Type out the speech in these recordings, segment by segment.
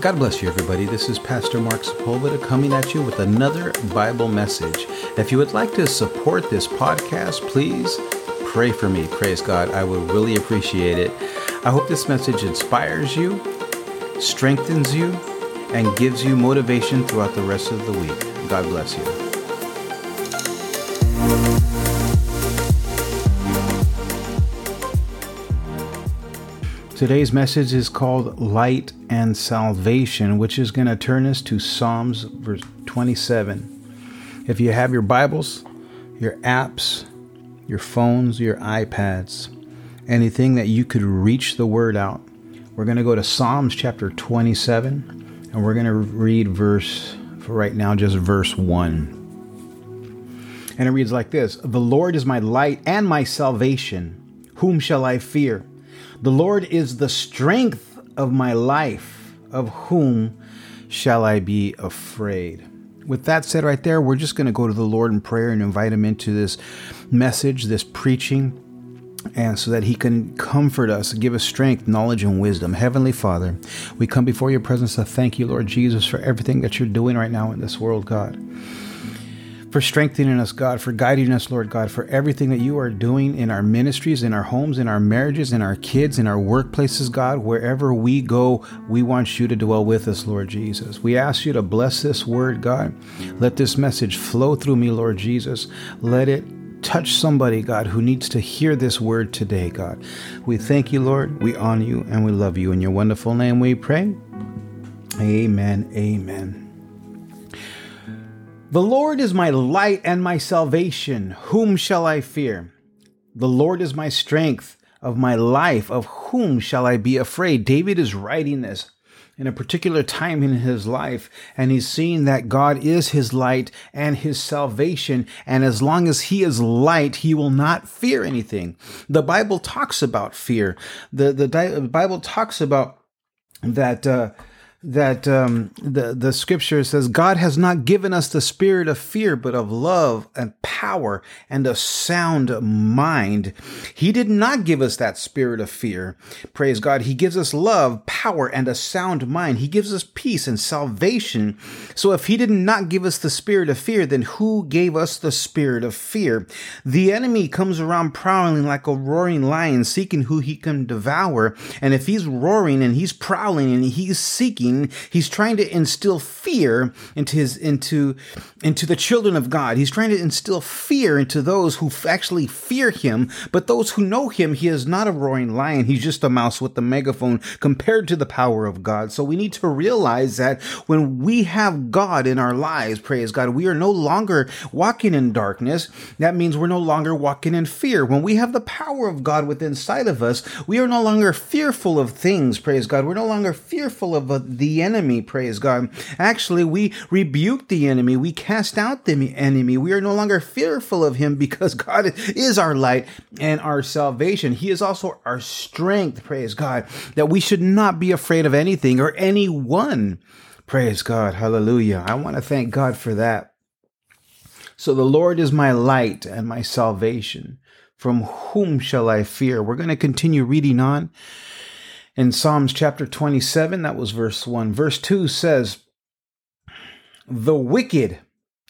God bless you, everybody. This is Pastor Mark Sepulveda coming at you with another Bible message. If you would like to support this podcast, please pray for me. Praise God. I would really appreciate it. I hope this message inspires you, strengthens you, and gives you motivation throughout the rest of the week. God bless you. Today's message is called Light and Salvation, which is going to turn us to Psalms verse 27. If you have your Bibles, your apps, your phones, your iPads, anything that you could reach the word out, we're going to go to Psalms chapter 27 and we're going to read verse, for right now, just verse 1. And it reads like this The Lord is my light and my salvation. Whom shall I fear? The Lord is the strength of my life. Of whom shall I be afraid? With that said, right there, we're just going to go to the Lord in prayer and invite Him into this message, this preaching, and so that He can comfort us, give us strength, knowledge, and wisdom. Heavenly Father, we come before your presence to thank you, Lord Jesus, for everything that you're doing right now in this world, God for strengthening us, God, for guiding us, Lord God, for everything that you are doing in our ministries, in our homes, in our marriages, in our kids, in our workplaces, God. Wherever we go, we want you to dwell with us, Lord Jesus. We ask you to bless this word, God. Let this message flow through me, Lord Jesus. Let it touch somebody, God, who needs to hear this word today, God. We thank you, Lord. We honor you and we love you. In your wonderful name we pray. Amen. Amen. The Lord is my light and my salvation. Whom shall I fear? The Lord is my strength of my life. Of whom shall I be afraid? David is writing this in a particular time in his life, and he's seeing that God is his light and his salvation. And as long as he is light, he will not fear anything. The Bible talks about fear. The, the, the Bible talks about that, uh, that um, the the scripture says God has not given us the spirit of fear, but of love and power and a sound mind. He did not give us that spirit of fear. Praise God. He gives us love, power, and a sound mind. He gives us peace and salvation. So if He did not give us the spirit of fear, then who gave us the spirit of fear? The enemy comes around prowling like a roaring lion, seeking who he can devour. And if he's roaring and he's prowling and he's seeking He's trying to instill fear into his into into the children of God. He's trying to instill fear into those who actually fear him, but those who know him, he is not a roaring lion. He's just a mouse with the megaphone compared to the power of God. So we need to realize that when we have God in our lives, praise God, we are no longer walking in darkness. That means we're no longer walking in fear. When we have the power of God within sight of us, we are no longer fearful of things, praise God. We're no longer fearful of uh, the enemy, praise God. Actually, we rebuke the enemy. We cast out the enemy. We are no longer fearful of him because God is our light and our salvation. He is also our strength, praise God, that we should not be afraid of anything or anyone. Praise God. Hallelujah. I want to thank God for that. So the Lord is my light and my salvation. From whom shall I fear? We're going to continue reading on in Psalms chapter 27, that was verse 1. Verse 2 says, The wicked,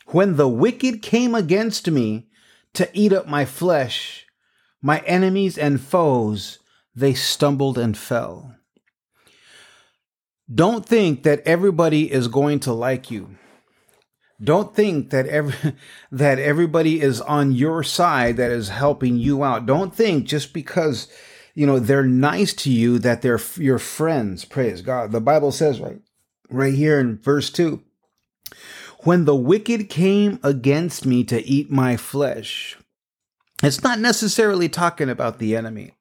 when the wicked came against me to eat up my flesh, my enemies and foes, they stumbled and fell. Don't think that everybody is going to like you. Don't think that every that everybody is on your side that is helping you out. Don't think just because you know, they're nice to you, that they're your friends. Praise God. The Bible says right, right here in verse two, when the wicked came against me to eat my flesh, it's not necessarily talking about the enemy.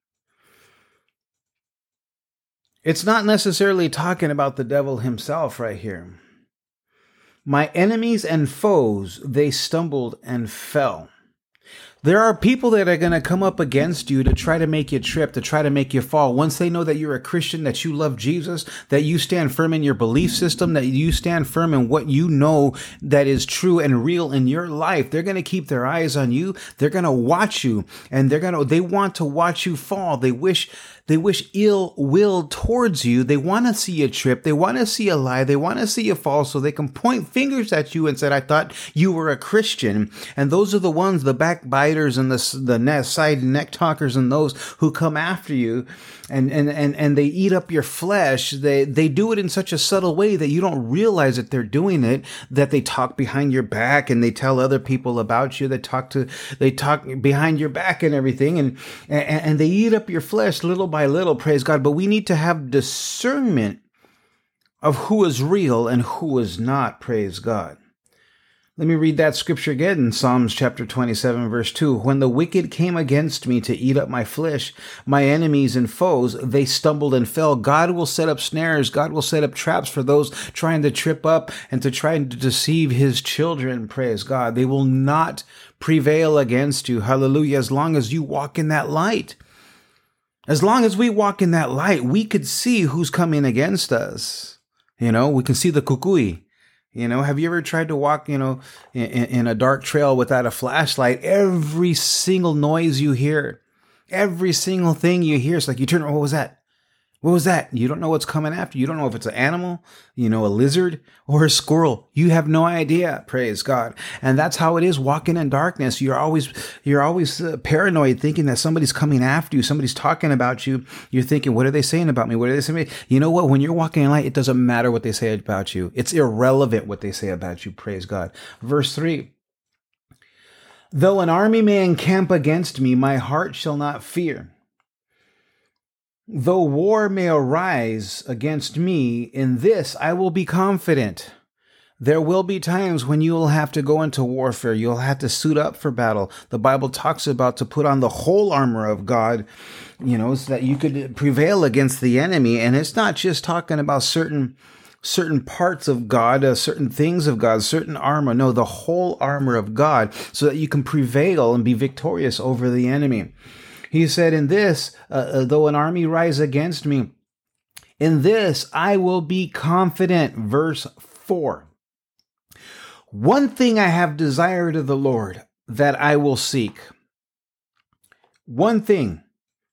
It's not necessarily talking about the devil himself right here. My enemies and foes, they stumbled and fell. There are people that are going to come up against you to try to make you trip, to try to make you fall. Once they know that you're a Christian, that you love Jesus, that you stand firm in your belief system, that you stand firm in what you know that is true and real in your life, they're going to keep their eyes on you. They're going to watch you and they're going to, they want to watch you fall. They wish they wish ill will towards you. They want to see a trip. They want to see a lie. They want to see a fall so they can point fingers at you and say, I thought you were a Christian. And those are the ones, the backbiters and the, the side neck talkers and those who come after you and, and, and, and they eat up your flesh. They, they do it in such a subtle way that you don't realize that they're doing it, that they talk behind your back and they tell other people about you. They talk to, they talk behind your back and everything. And, and, and they eat up your flesh little by by little, praise God, but we need to have discernment of who is real and who is not, praise God. Let me read that scripture again in Psalms chapter 27, verse 2. When the wicked came against me to eat up my flesh, my enemies and foes, they stumbled and fell. God will set up snares. God will set up traps for those trying to trip up and to try to deceive his children. Praise God. They will not prevail against you. Hallelujah. As long as you walk in that light. As long as we walk in that light, we could see who's coming against us. You know, we can see the kukui. You know, have you ever tried to walk, you know, in, in a dark trail without a flashlight? Every single noise you hear, every single thing you hear, it's like you turn, around. what was that? What was that? You don't know what's coming after. You don't know if it's an animal, you know, a lizard or a squirrel. You have no idea. Praise God. And that's how it is walking in darkness. You're always, you're always uh, paranoid thinking that somebody's coming after you. Somebody's talking about you. You're thinking, what are they saying about me? What are they saying? You know what? When you're walking in light, it doesn't matter what they say about you. It's irrelevant what they say about you. Praise God. Verse three. Though an army may encamp against me, my heart shall not fear. Though war may arise against me, in this I will be confident. There will be times when you will have to go into warfare. You'll have to suit up for battle. The Bible talks about to put on the whole armor of God, you know, so that you could prevail against the enemy. And it's not just talking about certain certain parts of God, uh, certain things of God, certain armor. No, the whole armor of God, so that you can prevail and be victorious over the enemy. He said, In this, uh, uh, though an army rise against me, in this I will be confident. Verse 4. One thing I have desired of the Lord that I will seek. One thing.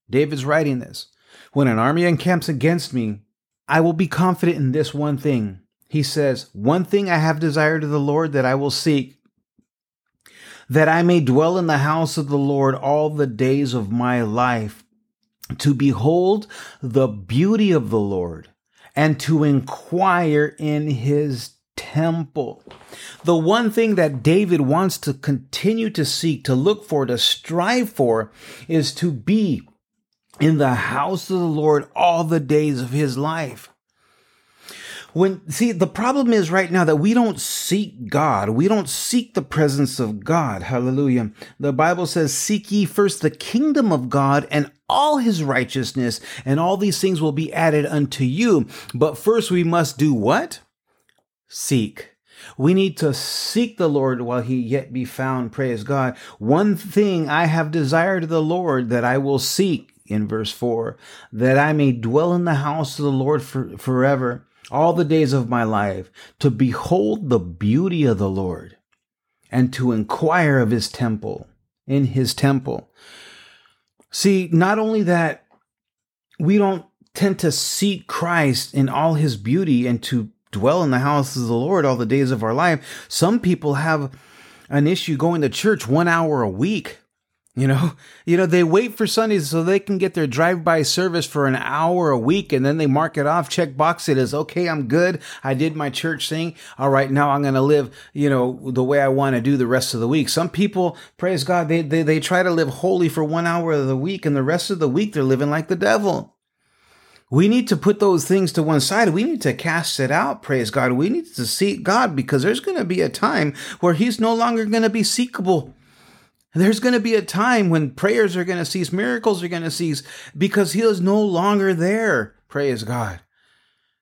David's writing this. When an army encamps against me, I will be confident in this one thing. He says, One thing I have desired of the Lord that I will seek, that I may dwell in the house of the Lord all the days of my life, to behold the beauty of the Lord and to inquire in his temple. The one thing that David wants to continue to seek, to look for, to strive for is to be in the house of the Lord all the days of his life when see the problem is right now that we don't seek God. We don't seek the presence of God. Hallelujah. The Bible says, seek ye first the kingdom of God and all his righteousness and all these things will be added unto you. But first we must do what? Seek. We need to seek the Lord while he yet be found. Praise God. One thing I have desired of the Lord that I will seek in verse 4 that I may dwell in the house of the Lord for, forever all the days of my life to behold the beauty of the Lord and to inquire of his temple, in his temple. See, not only that, we don't tend to seek Christ in all his beauty and to dwell in the house of the Lord all the days of our life. Some people have an issue going to church one hour a week. You know, you know, they wait for Sundays so they can get their drive-by service for an hour a week and then they mark it off, check box it as, okay, I'm good. I did my church thing. All right. Now I'm going to live, you know, the way I want to do the rest of the week. Some people, praise God, they, they, they try to live holy for one hour of the week and the rest of the week they're living like the devil. We need to put those things to one side. We need to cast it out. Praise God. We need to seek God because there's going to be a time where he's no longer going to be seekable. There's going to be a time when prayers are going to cease, miracles are going to cease because he is no longer there. Praise God.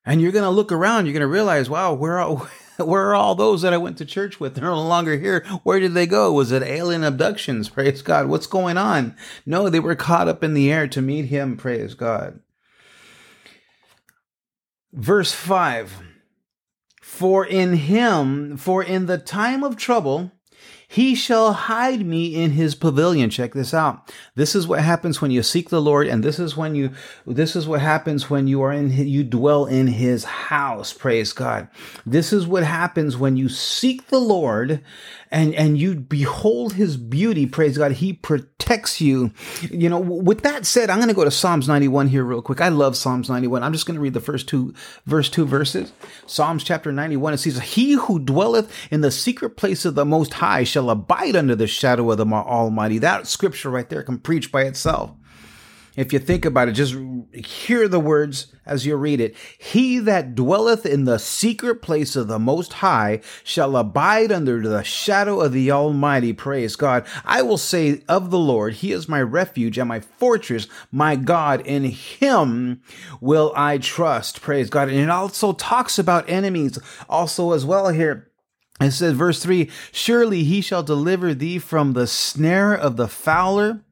And you're going to look around, you're going to realize, wow, where are, where are all those that I went to church with? They're no longer here. Where did they go? Was it alien abductions? Praise God. What's going on? No, they were caught up in the air to meet him. Praise God. Verse 5 For in him, for in the time of trouble, He shall hide me in his pavilion. Check this out. This is what happens when you seek the Lord, and this is when you, this is what happens when you are in, you dwell in his house. Praise God. This is what happens when you seek the Lord and and you behold his beauty praise god he protects you. You know with that said i'm going to go to psalms 91 here real quick. I love psalms 91 i'm just going to read the first two verse two verses. Psalms chapter 91 it says he who dwelleth in the secret place of the most high shall abide under the shadow of the almighty. That scripture right there can preach by itself if you think about it, just hear the words as you read it. He that dwelleth in the secret place of the Most High shall abide under the shadow of the Almighty. Praise God. I will say of the Lord, He is my refuge and my fortress, my God. In Him will I trust. Praise God. And it also talks about enemies also as well here. It says, verse 3 Surely he shall deliver thee from the snare of the fowler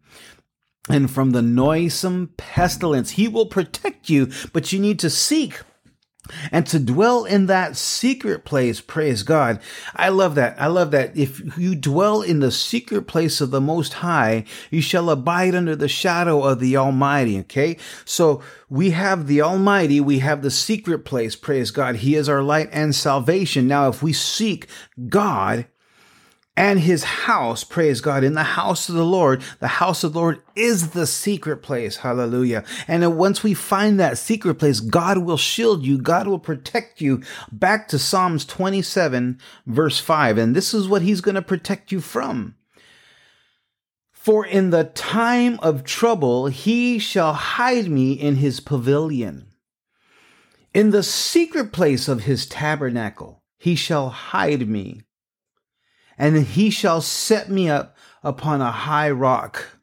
and from the noisome pestilence. He will protect you, but you need to seek and to dwell in that secret place. Praise God. I love that. I love that. If you dwell in the secret place of the Most High, you shall abide under the shadow of the Almighty. Okay. So we have the Almighty. We have the secret place. Praise God. He is our light and salvation. Now, if we seek God, and his house, praise God, in the house of the Lord. The house of the Lord is the secret place. Hallelujah. And once we find that secret place, God will shield you. God will protect you. Back to Psalms 27 verse 5. And this is what he's going to protect you from. For in the time of trouble, he shall hide me in his pavilion. In the secret place of his tabernacle, he shall hide me and he shall set me up upon a high rock.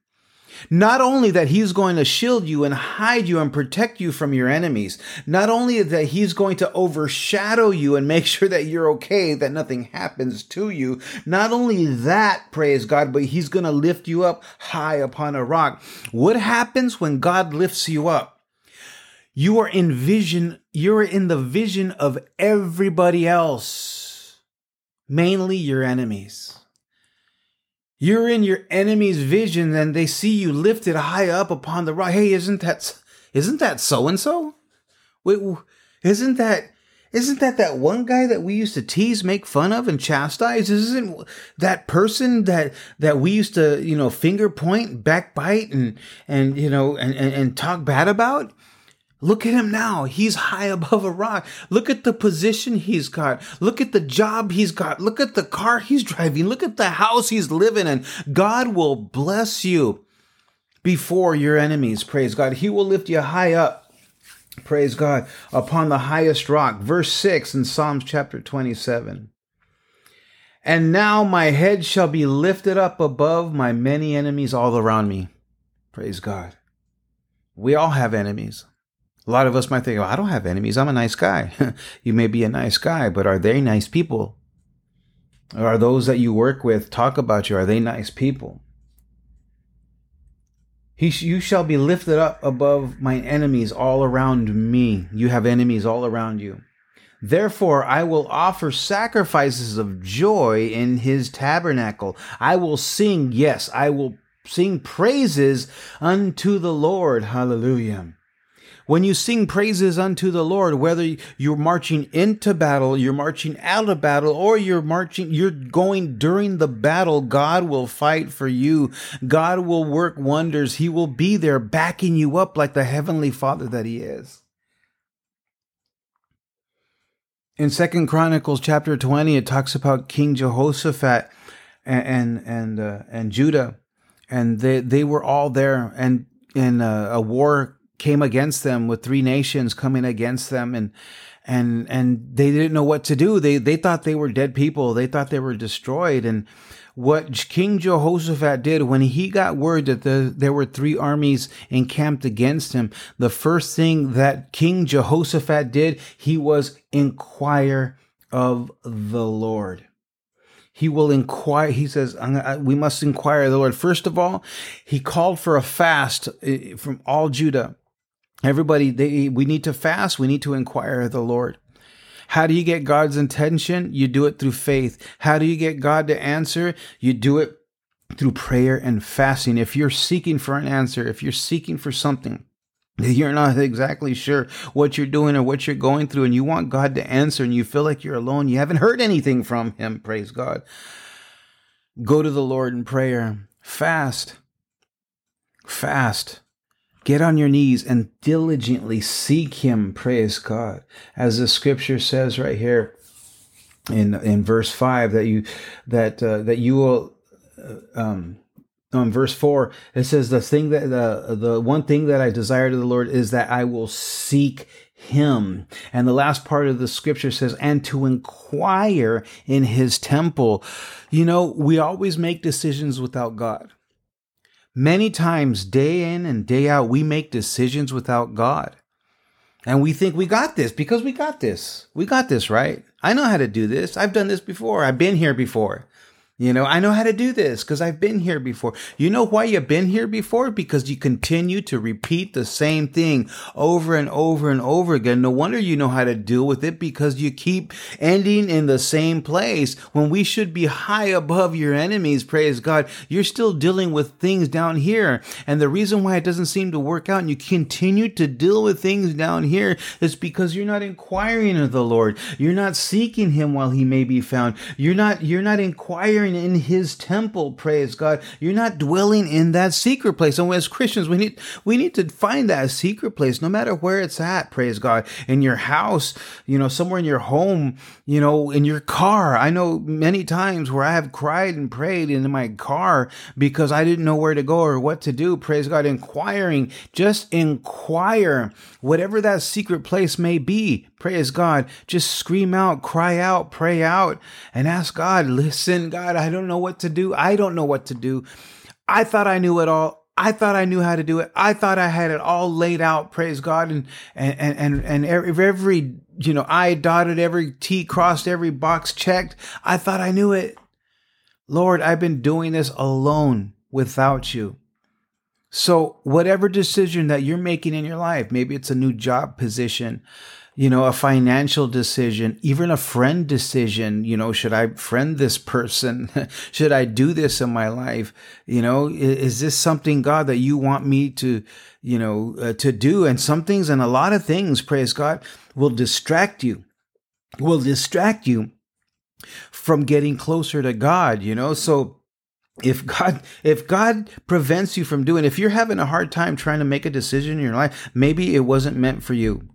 Not only that he's going to shield you and hide you and protect you from your enemies, not only that he's going to overshadow you and make sure that you're okay, that nothing happens to you, not only that, praise God, but he's going to lift you up high upon a rock. What happens when God lifts you up? You are in vision, you're in the vision of everybody else mainly your enemies. You're in your enemy's vision and they see you lifted high up upon the rock. Hey, isn't that isn't that so and so? Wait, isn't that isn't that that one guy that we used to tease, make fun of, and chastise? Isn't that person that that we used to, you know, finger point, backbite, and and you know, and, and, and talk bad about? Look at him now. He's high above a rock. Look at the position he's got. Look at the job he's got. Look at the car he's driving. Look at the house he's living in. God will bless you before your enemies. Praise God. He will lift you high up. Praise God. Upon the highest rock. Verse 6 in Psalms chapter 27. And now my head shall be lifted up above my many enemies all around me. Praise God. We all have enemies. A lot of us might think, oh, I don't have enemies. I'm a nice guy. you may be a nice guy, but are they nice people? Are those that you work with talk about you? Are they nice people? He, you shall be lifted up above my enemies all around me. You have enemies all around you. Therefore, I will offer sacrifices of joy in his tabernacle. I will sing, yes, I will sing praises unto the Lord. Hallelujah. When you sing praises unto the Lord, whether you're marching into battle, you're marching out of battle, or you're marching, you're going during the battle, God will fight for you. God will work wonders. He will be there backing you up like the heavenly father that he is. In Second Chronicles chapter 20, it talks about King Jehoshaphat and, and, and, uh, and Judah. And they, they were all there and in a, a war came against them with three nations coming against them and and and they didn't know what to do they they thought they were dead people they thought they were destroyed and what King Jehoshaphat did when he got word that the, there were three armies encamped against him, the first thing that King Jehoshaphat did, he was inquire of the Lord. He will inquire. He says, we must inquire the Lord. First of all, he called for a fast eh, from all Judah. Everybody, they, we need to fast. We need to inquire of the Lord. How do you get God's intention? You do it through faith. How do you get God to answer? You do it through prayer and fasting. If you're seeking for an answer, if you're seeking for something, you're not exactly sure what you're doing or what you're going through, and you want God to answer, and you feel like you're alone, you haven't heard anything from Him, praise God. Go to the Lord in prayer, fast, fast. Get on your knees and diligently seek Him, praise God. As the scripture says right here in, in verse 5, that you, that, uh, that you will, uh, um, on verse 4 it says the thing that the the one thing that i desire to the lord is that i will seek him. And the last part of the scripture says and to inquire in his temple. You know we always make decisions without god many times day in and day out we make decisions without god. And we think we got this because we got this. We got this right? I know how to do this. I've done this before. I've been here before you know, I know how to do this because I've been here before. You know why you've been here before? Because you continue to repeat the same thing over and over and over again. No wonder you know how to deal with it because you keep ending in the same place when we should be high above your enemies. Praise God. You're still dealing with things down here. And the reason why it doesn't seem to work out and you continue to deal with things down here is because you're not inquiring of the Lord. You're not seeking him while he may be found. You're not, you're not inquiring in his temple, praise God. You're not dwelling in that secret place. And as Christians, we need we need to find that secret place, no matter where it's at, praise God. In your house, you know, somewhere in your home, you know, in your car. I know many times where I have cried and prayed in my car because I didn't know where to go or what to do. Praise God. Inquiring, just inquire, whatever that secret place may be. Praise God. Just scream out, cry out, pray out, and ask God, listen, God, I don't know what to do. I don't know what to do. I thought I knew it all. I thought I knew how to do it. I thought I had it all laid out. Praise God. And, and, and, and every, every, you know, I dotted every T crossed every box checked. I thought I knew it. Lord, I've been doing this alone without you. So whatever decision that you're making in your life, maybe it's a new job position, you know, a financial decision, even a friend decision, you know, should I friend this person? should I do this in my life? You know, is, is this something, God, that you want me to, you know, uh, to do? And some things and a lot of things, praise God, will distract you, will distract you from getting closer to God, you know? So, if God if God prevents you from doing if you're having a hard time trying to make a decision in your life maybe it wasn't meant for you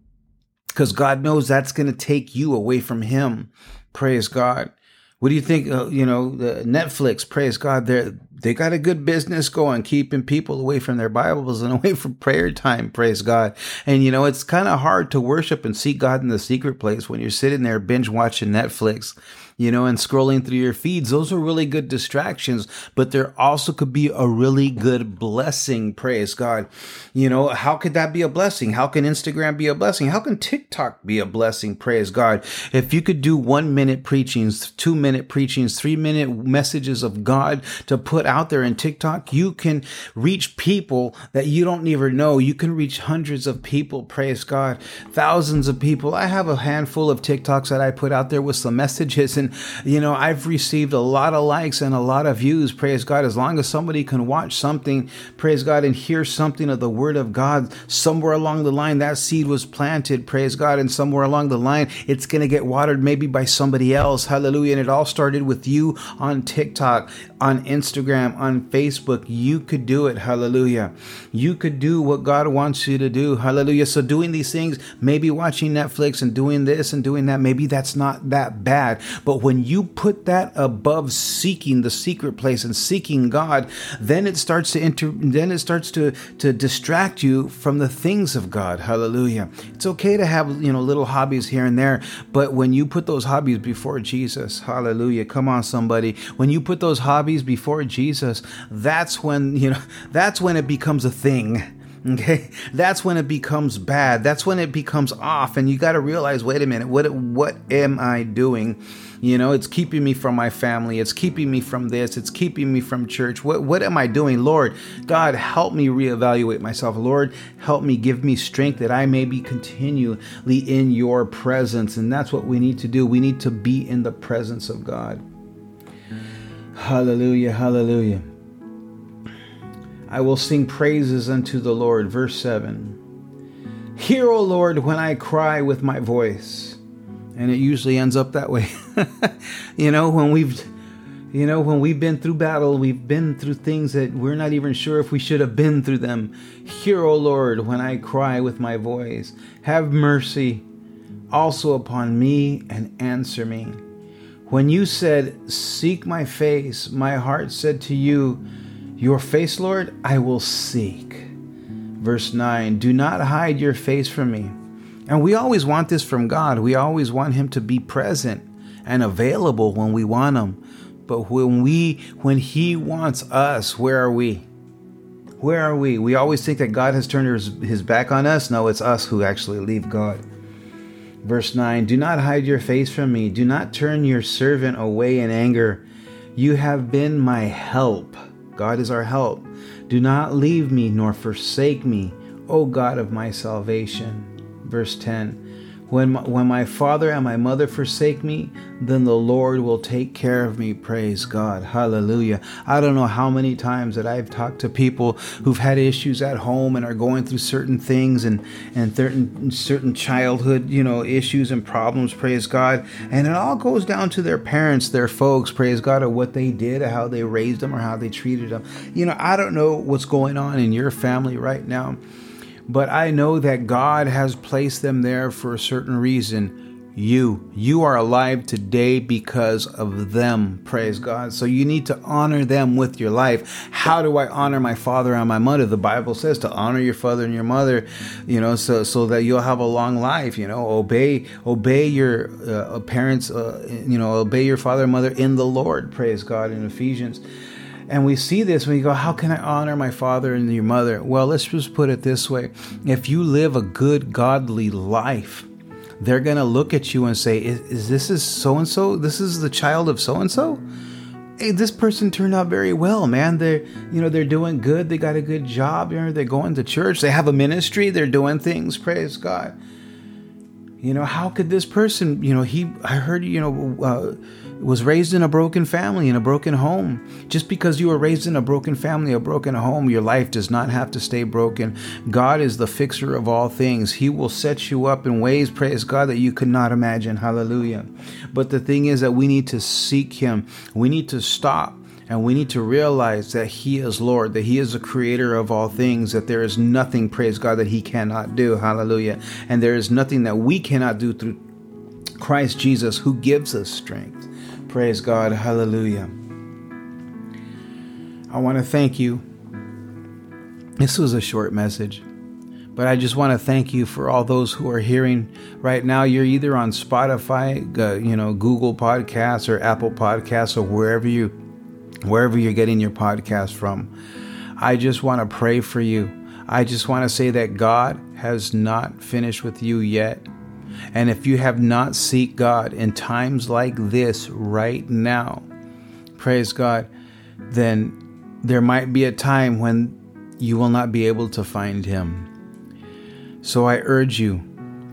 because God knows that's going to take you away from Him. Praise God. What do you think? Uh, you know, Netflix. Praise God. They they got a good business going, keeping people away from their Bibles and away from prayer time. Praise God. And you know, it's kind of hard to worship and see God in the secret place when you're sitting there binge watching Netflix you know, and scrolling through your feeds. Those are really good distractions, but there also could be a really good blessing. Praise God. You know, how could that be a blessing? How can Instagram be a blessing? How can TikTok be a blessing? Praise God. If you could do one minute preachings, two minute preachings, three minute messages of God to put out there in TikTok, you can reach people that you don't even know. You can reach hundreds of people. Praise God. Thousands of people. I have a handful of TikToks that I put out there with some messages and you know, I've received a lot of likes and a lot of views. Praise God. As long as somebody can watch something, praise God, and hear something of the word of God, somewhere along the line, that seed was planted. Praise God. And somewhere along the line, it's going to get watered maybe by somebody else. Hallelujah. And it all started with you on TikTok, on Instagram, on Facebook. You could do it. Hallelujah. You could do what God wants you to do. Hallelujah. So doing these things, maybe watching Netflix and doing this and doing that, maybe that's not that bad. But but when you put that above seeking the secret place and seeking God, then it starts to enter, then it starts to, to distract you from the things of God. Hallelujah. It's okay to have, you know, little hobbies here and there, but when you put those hobbies before Jesus, hallelujah. Come on, somebody. When you put those hobbies before Jesus, that's when, you know, that's when it becomes a thing Okay, that's when it becomes bad. That's when it becomes off, and you got to realize, wait a minute, what what am I doing? You know, it's keeping me from my family. It's keeping me from this. It's keeping me from church. What what am I doing, Lord? God, help me reevaluate myself. Lord, help me, give me strength that I may be continually in Your presence, and that's what we need to do. We need to be in the presence of God. Hallelujah, hallelujah. I will sing praises unto the Lord. Verse 7. Hear, O Lord, when I cry with my voice. And it usually ends up that way. you know, when we've you know, when we've been through battle, we've been through things that we're not even sure if we should have been through them. Hear, O Lord, when I cry with my voice. Have mercy also upon me and answer me. When you said, Seek my face, my heart said to you, your face, Lord, I will seek. Verse 9 Do not hide your face from me. And we always want this from God. We always want Him to be present and available when we want Him. But when we when He wants us, where are we? Where are we? We always think that God has turned his, his back on us. No, it's us who actually leave God. Verse 9 Do not hide your face from me. Do not turn your servant away in anger. You have been my help. God is our help. Do not leave me nor forsake me, O God of my salvation. Verse 10 when my, when my father and my mother forsake me, then the Lord will take care of me. Praise God. Hallelujah. I don't know how many times that I've talked to people who've had issues at home and are going through certain things and, and certain, certain childhood, you know, issues and problems. Praise God. And it all goes down to their parents, their folks. Praise God, or what they did, or how they raised them, or how they treated them. You know, I don't know what's going on in your family right now but I know that God has placed them there for a certain reason. You, you are alive today because of them. Praise God. So you need to honor them with your life. How do I honor my father and my mother? The Bible says to honor your father and your mother, you know, so so that you'll have a long life. You know, obey obey your uh, parents. Uh, you know, obey your father and mother in the Lord. Praise God in Ephesians. And we see this when you go, How can I honor my father and your mother? Well, let's just put it this way if you live a good, godly life, they're going to look at you and say, Is, is this is so and so? This is the child of so and so? Hey, this person turned out very well, man. They're, you know, they're doing good. They got a good job. You know, they're going to church. They have a ministry. They're doing things. Praise God. You know, how could this person, you know, he, I heard, you know, uh, was raised in a broken family, in a broken home. Just because you were raised in a broken family, a broken home, your life does not have to stay broken. God is the fixer of all things. He will set you up in ways, praise God, that you could not imagine. Hallelujah. But the thing is that we need to seek Him. We need to stop and we need to realize that He is Lord, that He is the creator of all things, that there is nothing, praise God, that He cannot do. Hallelujah. And there is nothing that we cannot do through Christ Jesus who gives us strength. Praise God. Hallelujah. I want to thank you. This was a short message, but I just want to thank you for all those who are hearing right now. You're either on Spotify, you know, Google Podcasts or Apple Podcasts or wherever you wherever you're getting your podcast from. I just want to pray for you. I just want to say that God has not finished with you yet. And if you have not seek God in times like this right now, praise God, then there might be a time when you will not be able to find him. So I urge you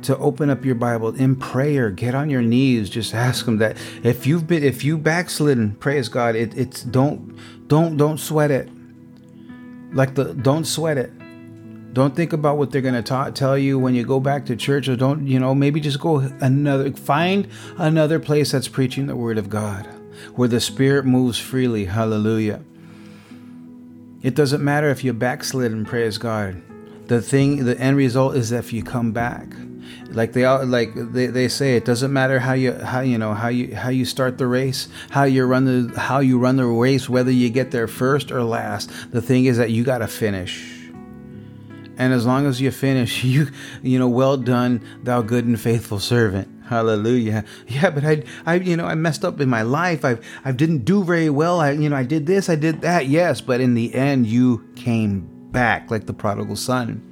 to open up your Bible in prayer. Get on your knees. Just ask him that. If you've been, if you backslidden, praise God. It, it's don't, don't, don't sweat it. Like the, don't sweat it. Don't think about what they're going to tell you when you go back to church, or don't, you know, maybe just go another, find another place that's preaching the Word of God, where the Spirit moves freely. Hallelujah. It doesn't matter if you backslid and praise God. The thing, the end result is if you come back. Like they all, like they, they say, it doesn't matter how you how you know how you how you start the race, how you run the how you run the race, whether you get there first or last. The thing is that you got to finish and as long as you finish you you know well done thou good and faithful servant hallelujah yeah but i i you know i messed up in my life i i didn't do very well i you know i did this i did that yes but in the end you came back like the prodigal son.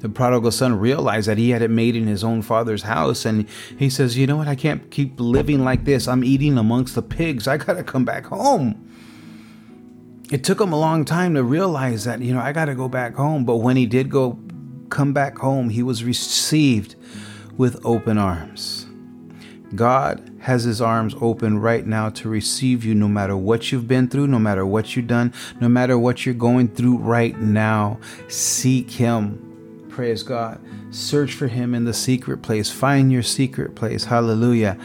The prodigal son realized that he had it made in his own father's house, and he says, You know what? I can't keep living like this. I'm eating amongst the pigs. I got to come back home. It took him a long time to realize that, you know, I got to go back home. But when he did go come back home, he was received with open arms. God has his arms open right now to receive you no matter what you've been through, no matter what you've done, no matter what you're going through right now. Seek him. Praise God. Search for him in the secret place. Find your secret place. Hallelujah.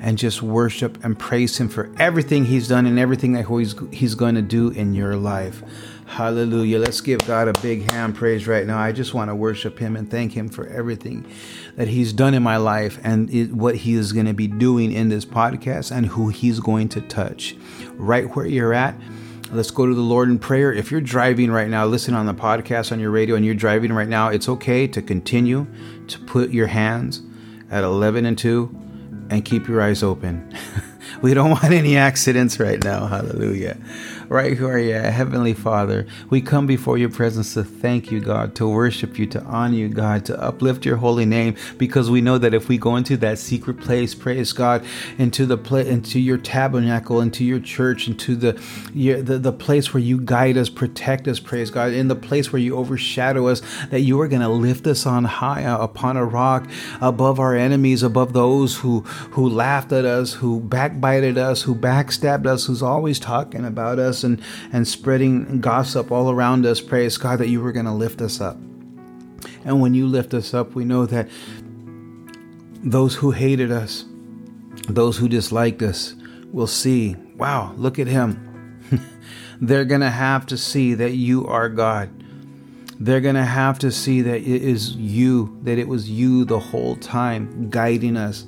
And just worship and praise him for everything he's done and everything that he's, he's going to do in your life. Hallelujah. Let's give God a big hand praise right now. I just want to worship Him and thank Him for everything that He's done in my life and what He is going to be doing in this podcast and who He's going to touch. Right where you're at, let's go to the Lord in prayer. If you're driving right now, listen on the podcast on your radio and you're driving right now, it's okay to continue to put your hands at 11 and 2 and keep your eyes open. we don't want any accidents right now. Hallelujah right where you are, Heavenly Father, we come before your presence to thank you, God, to worship you, to honor you, God, to uplift your holy name, because we know that if we go into that secret place, praise God, into the into your tabernacle, into your church, into the, your, the the place where you guide us, protect us, praise God, in the place where you overshadow us, that you are going to lift us on high uh, upon a rock above our enemies, above those who who laughed at us, who backbited us, who backstabbed us, who's always talking about us us and, and spreading gossip all around us, praise God, that you were going to lift us up. And when you lift us up, we know that those who hated us, those who disliked us, will see, wow, look at him. They're going to have to see that you are God. They're going to have to see that it is you, that it was you the whole time guiding us,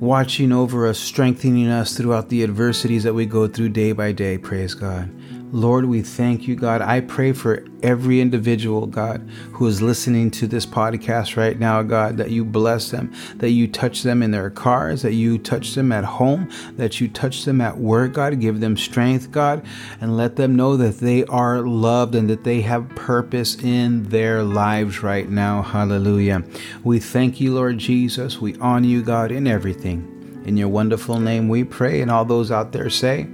watching over us, strengthening us throughout the adversities that we go through day by day. Praise God. Lord, we thank you, God. I pray for every individual, God, who is listening to this podcast right now, God, that you bless them, that you touch them in their cars, that you touch them at home, that you touch them at work, God. Give them strength, God, and let them know that they are loved and that they have purpose in their lives right now. Hallelujah. We thank you, Lord Jesus. We honor you, God, in everything. In your wonderful name we pray, and all those out there say,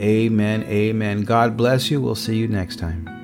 Amen. Amen. God bless you. We'll see you next time.